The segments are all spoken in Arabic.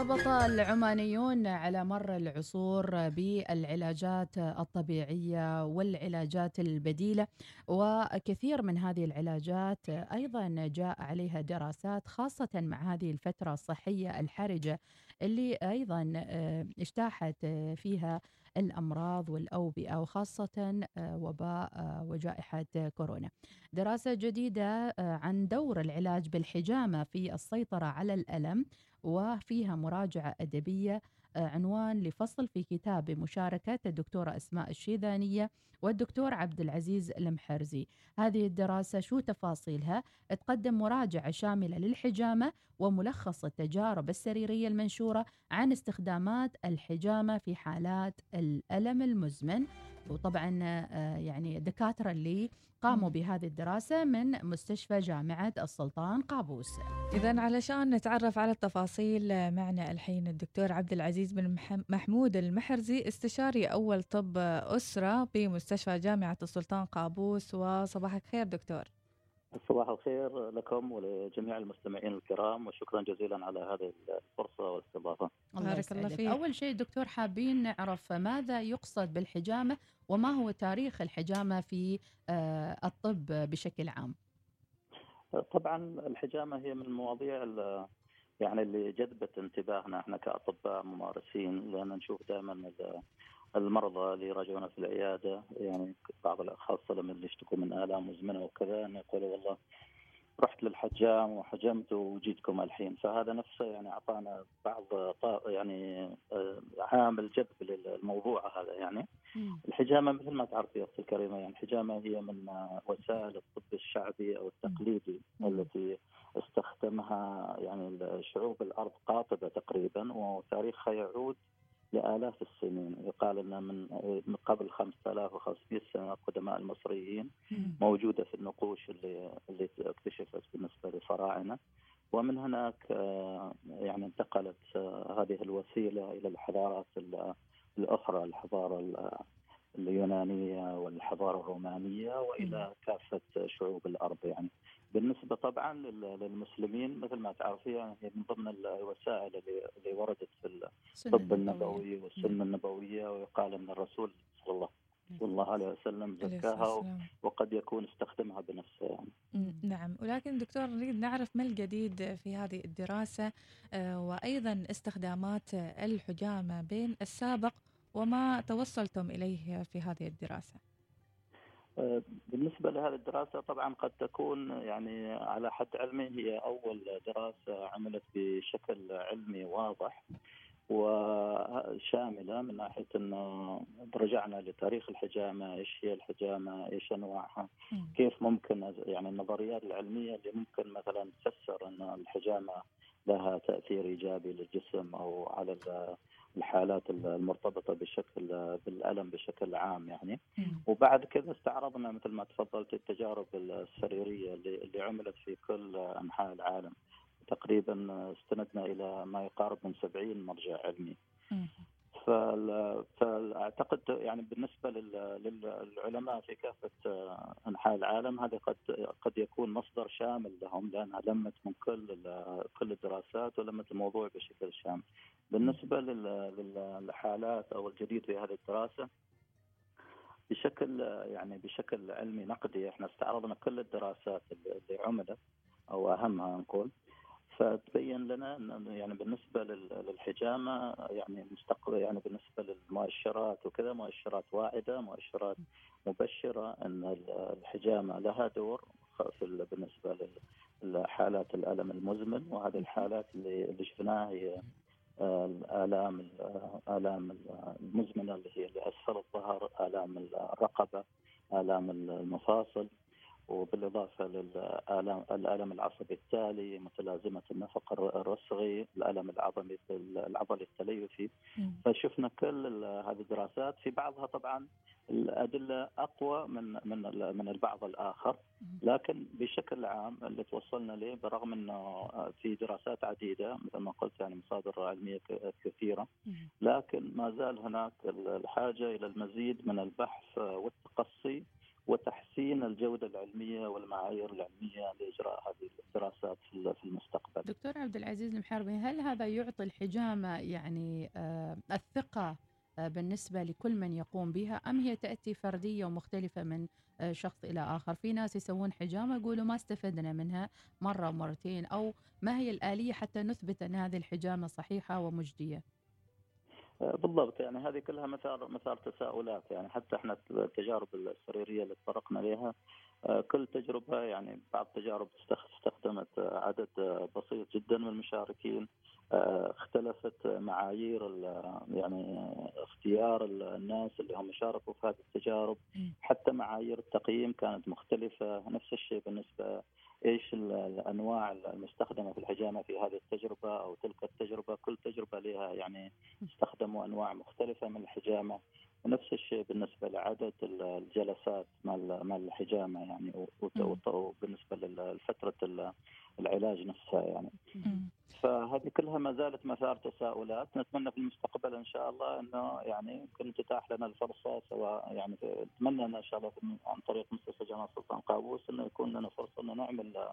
ارتبط العمانيون على مر العصور بالعلاجات الطبيعية والعلاجات البديلة وكثير من هذه العلاجات أيضا جاء عليها دراسات خاصة مع هذه الفترة الصحية الحرجة اللي أيضا اجتاحت فيها الأمراض والأوبئة وخاصه وباء وجائحة كورونا. دراسة جديدة عن دور العلاج بالحجامة في السيطرة على الألم وفيها مراجعة أدبية عنوان لفصل في كتاب بمشاركة الدكتورة أسماء الشيذانية والدكتور عبد العزيز المحرزي هذه الدراسة شو تفاصيلها؟ تقدم مراجعة شاملة للحجامة وملخص التجارب السريرية المنشورة عن استخدامات الحجامة في حالات الألم المزمن وطبعا يعني الدكاترة اللي قاموا بهذه الدراسة من مستشفى جامعة السلطان قابوس. إذا علشان نتعرف على التفاصيل معنا الحين الدكتور عبد العزيز بن محمود المحرزي استشاري أول طب أسرة بمستشفى جامعة السلطان قابوس. وصباحك خير دكتور. صباح الخير لكم ولجميع المستمعين الكرام وشكرا جزيلا على هذه الفرصة والاستضافة. بارك الله فيك. أول شيء دكتور حابين نعرف ماذا يقصد بالحجامة وما هو تاريخ الحجامة في الطب بشكل عام. طبعا الحجامة هي من المواضيع يعني اللي جذبت انتباهنا إحنا كأطباء ممارسين لأن نشوف دائما المرضى اللي يراجعونا في العيادة يعني بعض خاصه لما اللي يشتكوا من آلام مزمنه وكذا إنه يقولوا والله رحت للحجام وحجمت وجيتكم الحين. فهذا نفسه يعني أعطانا بعض يعني عامل جذب للموضوع هذا يعني. الحجامة مثل ما تعرفي يا أختي الكريمة يعني الحجامة هي من وسائل الطب الشعبي أو التقليدي التي استخدمها يعني شعوب الأرض قاطبة تقريبا وتاريخها يعود لآلاف السنين. يقال أن من قبل 5500 سنة القدماء المصريين موجودة في النقوش اللي اللي اكتشفت بالنسبة للفراعنة ومن هناك يعني انتقلت هذه الوسيلة إلى الحضارات الأخرى الحضارة اليونانية والحضارة الرومانية وإلى كافة شعوب الأرض يعني بالنسبة طبعا للمسلمين مثل ما تعرفين هي من ضمن الوسائل اللي, وردت في الطب النبوي والسنة النبوية ويقال أن الرسول صلى الله صلى الله عليه وسلم زكاها وقد يكون استخدمها بنفسه يعني. نعم. ولكن دكتور نريد نعرف ما الجديد في هذه الدراسة وأيضا استخدامات الحجامة بين السابق وما توصلتم إليه في هذه الدراسة. بالنسبة لهذه الدراسة طبعا قد تكون يعني على حد علمي هي أول دراسة عملت بشكل علمي واضح وشاملة من ناحية أنه رجعنا لتاريخ الحجامة إيش هي الحجامة إيش أنواعها كيف ممكن يعني النظريات العلمية اللي ممكن مثلا تفسر أن الحجامة لها تأثير إيجابي للجسم أو على الحالات المرتبطة بشكل بالألم بشكل عام يعني. وبعد كذا استعرضنا مثل ما تفضلت التجارب السريرية اللي, اللي عملت في كل أنحاء العالم. تقريبا استندنا إلى ما يقارب من 70 مرجع علمي. فاعتقد يعني بالنسبة للعلماء في كافة أنحاء العالم هذا قد قد يكون مصدر شامل لهم لأنها لمت من كل كل الدراسات ولمت الموضوع بشكل شامل. بالنسبة للحالات أو الجديد في هذه الدراسة بشكل يعني بشكل علمي نقدي إحنا استعرضنا كل الدراسات اللي عملت أو أهمها نقول فتبين لنا انه يعني بالنسبة للحجامة يعني مستقبل يعني بالنسبة للمؤشرات وكذا مؤشرات واعدة مؤشرات مبشرة إن الحجامة لها دور بالنسبة لحالات الألم المزمن وهذه الحالات اللي اللي شفناها هي الآلام الالام المزمنة اللي هي اللي اسفل الظهر آلام الرقبة آلام المفاصل. وبالإضافة للالم الالم العصبي التالي متلازمة النفق الرسغي الالم العظمي العضلي التليفي. فشفنا كل هذه الدراسات. في بعضها طبعا الأدلة أقوى من من من البعض الآخر. لكن بشكل عام اللي توصلنا له برغم إنه في دراسات عديدة مثل ما قلت يعني مصادر علمية كثيرة لكن ما زال هناك الحاجة إلى المزيد من البحث والتقصي وتحسين الجودة العلمية والمعايير العلمية لإجراء هذه الدراسات في المستقبل. دكتور عبد العزيز المحربي هل هذا يعطي الحجامة يعني آه الثقة آه بالنسبة لكل من يقوم بها أم هي تأتي فردية ومختلفة من آه شخص إلى آخر في ناس يسوون حجامة يقولوا ما استفدنا منها مرة ومرتين أو ما هي الآلية حتى نثبت أن هذه الحجامة صحيحة ومجدية بالضبط يعني هذه كلها مثار مثار تساؤلات يعني حتى إحنا التجارب السريرية اللي تطرقنا لها كل تجربة يعني بعض التجارب استخدمت عدد بسيط جدا من المشاركين اختلفت معايير يعني اختيار الناس اللي هم شاركوا في هذه التجارب حتى معايير التقييم كانت مختلفة نفس الشيء بالنسبة إيش الأنواع المستخدمة في الحجامة في هذه التجربة أو تلك التجربة؟ كل تجربة لها يعني استخدموا أنواع مختلفة من الحجامة. ونفس الشيء بالنسبة لعدد الجلسات مال مال الحجامة يعني وبالنسبة لفترة العلاج نفسها يعني. فهذه كلها ما زالت مثار تساؤلات. نتمنى في المستقبل إن شاء الله إنه يعني يمكن تتاح لنا الفرصة سواء يعني نتمنى إن شاء الله عن طريق مستشفى جامعة السلطان قابوس إنه يكون لنا فرصة إنه نعمل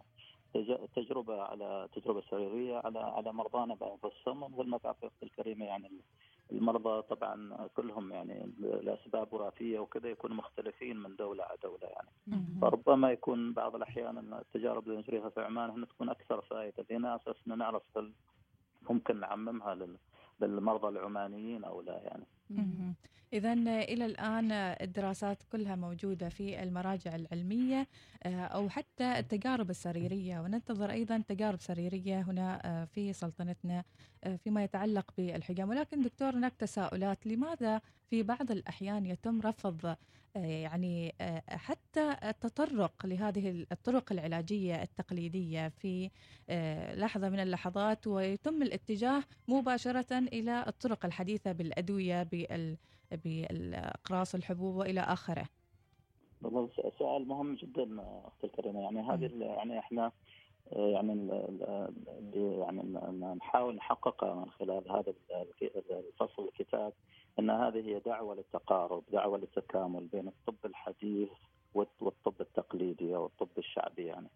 تجربة على تجربة سريرية على على مرضانا بانفسهم مثل ما تعرف أختي الكريمة يعني. المرضى طبعا كلهم يعني لأسباب وراثية وكذا يكونوا مختلفين من دولة على دولة يعني. فربما يكون بعض الأحيان التجارب اللي نجريها في عمان هنا تكون أكثر فائدة. لنا أساس نعرف هل ممكن نعممها للمرضى العمانيين أو لا يعني. إذا إلى الآن الدراسات كلها موجودة في المراجع العلمية أو حتى التجارب السريرية. وننتظر أيضا تجارب سريرية هنا في سلطنتنا فيما يتعلق بالحجام. ولكن دكتور هناك تساؤلات. لماذا في بعض الأحيان يتم رفض يعني حتى التطرق لهذه الطرق العلاجية التقليدية في لحظة من اللحظات ويتم الاتجاه مباشرة إلى الطرق الحديثة بالأدوية بالأقراص الحبوب وإلى آخره. والله سؤال مهم جدا أختي الكريمه يعني هذه يعني إحنا يعني اللي يعني نحاول نحققها من خلال هذا الفصل الكتاب إن هذه هي دعوة للتقارب، دعوة للتكامل بين الطب الحديث والطب التقليدي أو الطب الشعبي يعني.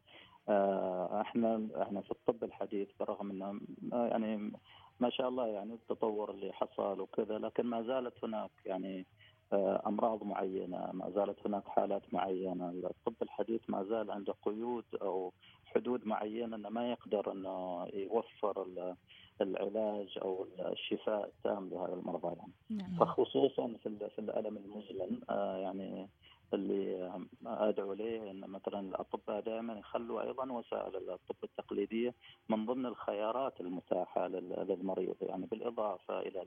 إحنا إحنا في الطب الحديث برغم إنه يعني ما شاء الله يعني التطور اللي حصل وكذا لكن ما زالت هناك يعني أمراض معينة، ما زالت هناك حالات معينة، الطب الحديث ما زال عنده قيود أو حدود معينة إنه ما يقدر إنه يوفر العلاج أو الشفاء التام لهذا المرضى يعني. نعم. فخصوصا في في الألم المزمن يعني اللي أدعو إليه إن مثلا الأطباء دائما يخلوا أيضا وسائل الطب التقليدية من ضمن الخيارات المتاحة للمريض يعني بالإضافة إلى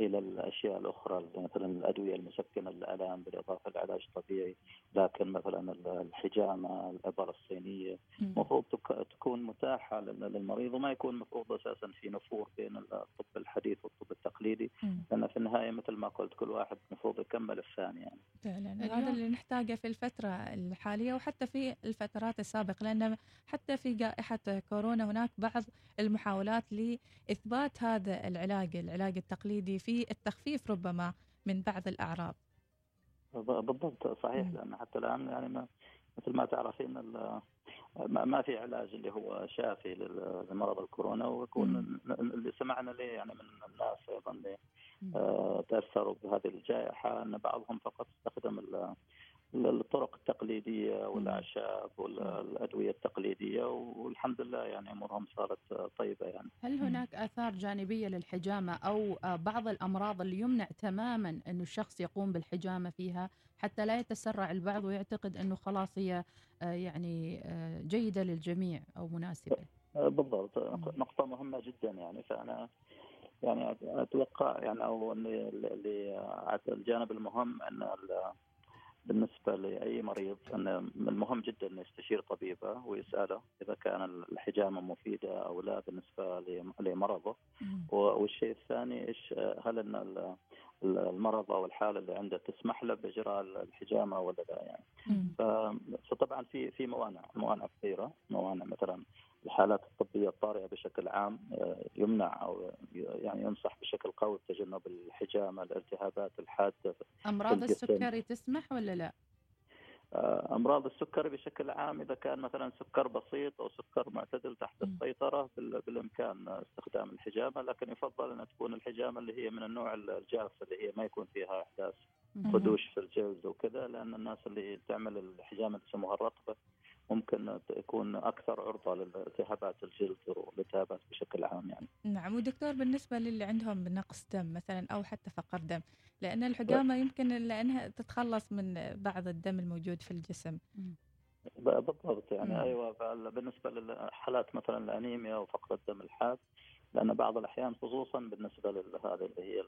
إلى الأشياء الأخرى مثلا الأدوية المسكنة للالام بالإضافة للعلاج الطبيعي لكن مثلا الحجامة الابر الصينية. المفروض تكون متاحة للمريض وما يكون المفروض أساسا في نفور بين الطب الحديث والطب التقليدي لأن في النهاية مثل ما قلت كل واحد المفروض يكمل الثاني يعني. فعلا. هذا اللي نحتاجه في الفترة الحالية وحتى في الفترات السابقة لأن حتى في جائحة كورونا هناك بعض المحاولات لإثبات هذا العلاج العلاج التقليدي في التخفيف ربما من بعض الأعراض بالضبط صحيح لأن حتى الآن يعني ما مثل ما تعرفين ما في علاج اللي هو شافي لمرض الكورونا ويكون اللي سمعنا ليه يعني من الناس أيضا اللي آه، تأثروا بهذه الجائحة إن بعضهم فقط استخدم الطرق التقليدية والأعشاب والأدوية التقليدية والحمد لله يعني أمورهم صارت طيبة يعني. هل هناك آثار جانبية للحجامة أو بعض الأمراض اللي يمنع تماما انه الشخص يقوم بالحجامة فيها حتى لا يتسرع البعض ويعتقد أنه خلاص هي يعني جيدة للجميع أو مناسبة؟ بالضبط نقطة مهمة جدا يعني فأنا يعني أتوقع يعني أو اللي الجانب المهم أن بالنسبة لأي مريض أن المهم جدا إنه يستشير طبيبه ويسأله إذا كان الحجامة مفيدة أو لا بالنسبة لمرضه. والشيء الثاني إيش هل إن المرض أو الحالة اللي عنده تسمح له بإجراء الحجامة ولا لا يعني. فطبعا في في موانع موانع كثيرة. موانع مثلا الحالات الطبية الطارئة بشكل عام آه، يمنع أو يعني ينصح بشكل قوي بتجنب الحجامه الالتهابات الحادة. أمراض السكري تسمح ولا لا؟ آه، أمراض السكري بشكل عام إذا كان مثلا سكر بسيط أو سكر معتدل تحت السيطرة بالإمكان استخدام الحجامه لكن يفضل أن تكون الحجامه اللي هي من النوع الجاف اللي هي ما يكون فيها احداث خدوش في الجلد وكذا لأن الناس اللي تعمل الحجامه اللي يسموها الرطبه ممكن تكون أكثر عرضة لالتهابات الجلد والالتهابات بشكل عام يعني. نعم ودكتور بالنسبة للي عندهم نقص دم مثلا أو حتى فقر دم، لأن الحجامة يمكن لأنها تتخلص من بعض الدم الموجود في الجسم. بالضبط يعني مم. أيوه بالنسبة للحالات مثلا الأنيميا وفقر الدم الحاد لأن بعض الأحيان خصوصا بالنسبة لهذه اللي هي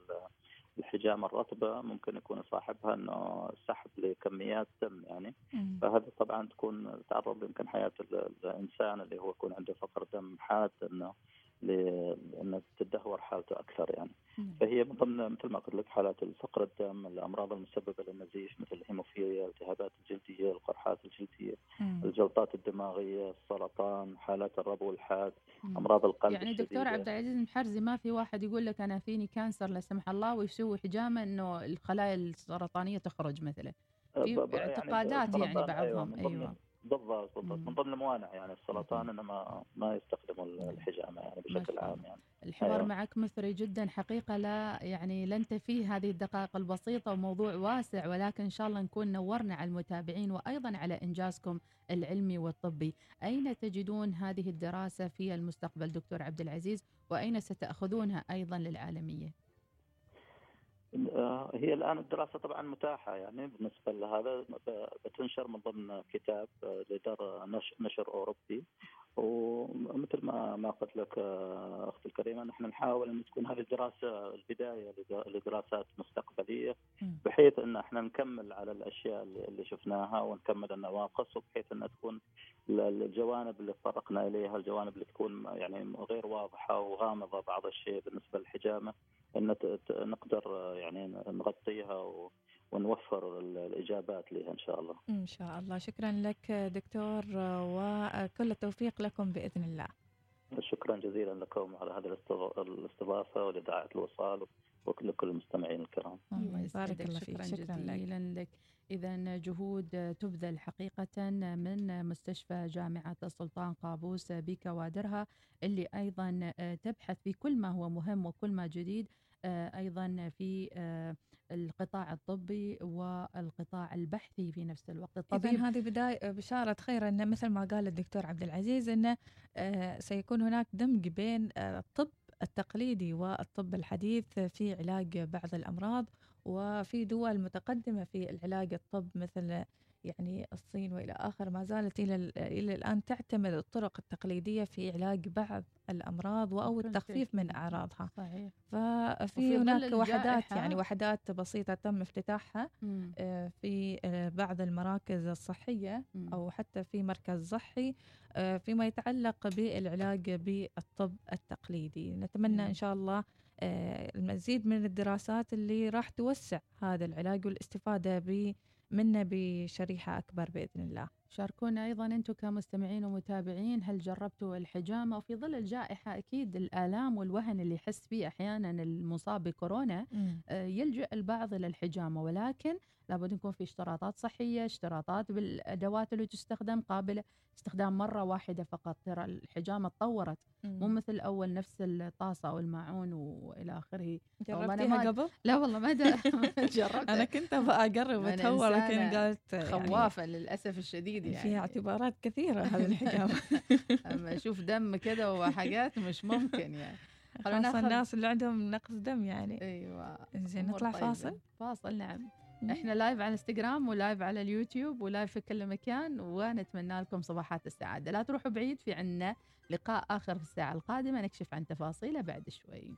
الحجامه الرطبه ممكن يكون صاحبها إنه سحب لكميات دم يعني. فهذا طبعا تكون تعرض يمكن حياة الإنسان اللي هو يكون عنده فقر دم حاد إنه لأن تدهور حالته أكثر يعني فهي من ضمن مثل ما قلت لك حالات الفقر الدم الأمراض المسببة للنزيف مثل الهيموفيليا الالتهابات الجلدية القرحات الجلدية مم. الجلطات الدماغية السرطان حالات الربو الحاد مم. أمراض القلب يعني دكتور عبد العزيز المحرزي ما في واحد يقول لك أنا فيني كانسر لا سمح الله ويسوي حجامة إنه الخلايا السرطانية تخرج مثلا في يعني اعتقادات يعني, يعني بعضهم أيوه, أيوة. بالضبط بالضبط. من ضمن الموانع يعني السرطان إنه ما ما يستخدموا الحجامة يعني بشكل عام يعني. الحوار أيوة. معك مثري جدا حقيقة لا يعني لن تفي هذه الدقائق البسيطة وموضوع واسع ولكن إن شاء الله نكون نورنا على المتابعين وأيضا على إنجازكم العلمي والطبي. أين تجدون هذه الدراسة في المستقبل دكتور عبد العزيز؟ وأين ستأخذونها أيضا للعالمية؟ هي الآن الدراسة طبعا متاحة يعني بالنسبة لهذا. بتنشر من ضمن كتاب آه، لدار نشر أوروبي. ومثل ما ما قلت لك آه، أختي الكريمة نحن نحاول أن تكون هذه الدراسة البداية لدراسات مستقبلية بحيث أن إحنا نكمل على الأشياء اللي شفناها ونكمل النواقص وبحيث أن تكون الجوانب اللي تطرقنا إليها الجوانب اللي تكون يعني غير واضحة وغامضة بعض الشيء بالنسبة للحجامة. إن نقدر يعني نغطيها ونوفر الإجابات لها إن شاء الله. إن شاء الله، شكرا لك دكتور وكل التوفيق لكم بإذن الله. شكرا جزيلا لكم على هذه الاستضافة ولدعاء الوصال وكل المستمعين الكرام. الله يبارك الله فيك، شكرا جزيلا لك. إذا جهود تبذل حقيقة من مستشفى جامعة السلطان قابوس بكوادرها اللي أيضا تبحث في كل ما هو مهم وكل ما جديد أيضا في القطاع الطبي والقطاع البحثي في نفس الوقت الطبيب إذن هذه بداية بشارة خير أن مثل ما قال الدكتور عبد العزيز أنه سيكون هناك دمج بين الطب التقليدي والطب الحديث في علاج بعض الأمراض وفي دول متقدمة في العلاج الطب مثل يعني الصين وإلى آخر ما زالت إلى إلى الآن تعتمد الطرق التقليدية في علاج بعض الأمراض أو التخفيف من أعراضها. صحيح. ففي هناك وحدات يعني وحدات بسيطة تم افتتاحها آه، في آه، بعض المراكز الصحية أو حتى في مركز صحي آه، فيما يتعلق بالعلاج بالطب التقليدي. نتمنى إن شاء الله المزيد من الدراسات اللي راح توسع هذا العلاج والاستفادة ب منا بشريحة أكبر بإذن الله. شاركونا أيضا أنتم كمستمعين ومتابعين هل جربتوا الحجامة؟ وفي ظل الجائحة أكيد الآلام والوهن اللي يحس فيه أحيانا المصاب بكورونا آه، يلجأ البعض إلى الحجامة. ولكن لابد يكون في اشتراطات صحية اشتراطات بالأدوات اللي تستخدم قابلة استخدام مرة واحدة فقط. ترى الحجامة تطورت مو مثل الأول نفس الطاسة أو الماعون وإلى آخره. جربتيها قبل؟ لا والله ما جربت أنا كنت أبغى أتهور لكن قالت يعني خوافة للأسف الشديد. يعني. فيها اعتبارات كثيرة هذه الحجامة أما أشوف دم كده وحاجات مش ممكن يعني. خاصة الناس اللي عندهم نقص دم يعني. أيوه زين نطلع فاصل. فاصل نعم. إحنا live على الانستغرام و live على اليوتيوب و live في كل مكان ونتمنى لكم صباحات السعادة. لا تروحوا بعيد في عنا لقاء آخر في الساعة القادمة. نكشف عن تفاصيله بعد شوي.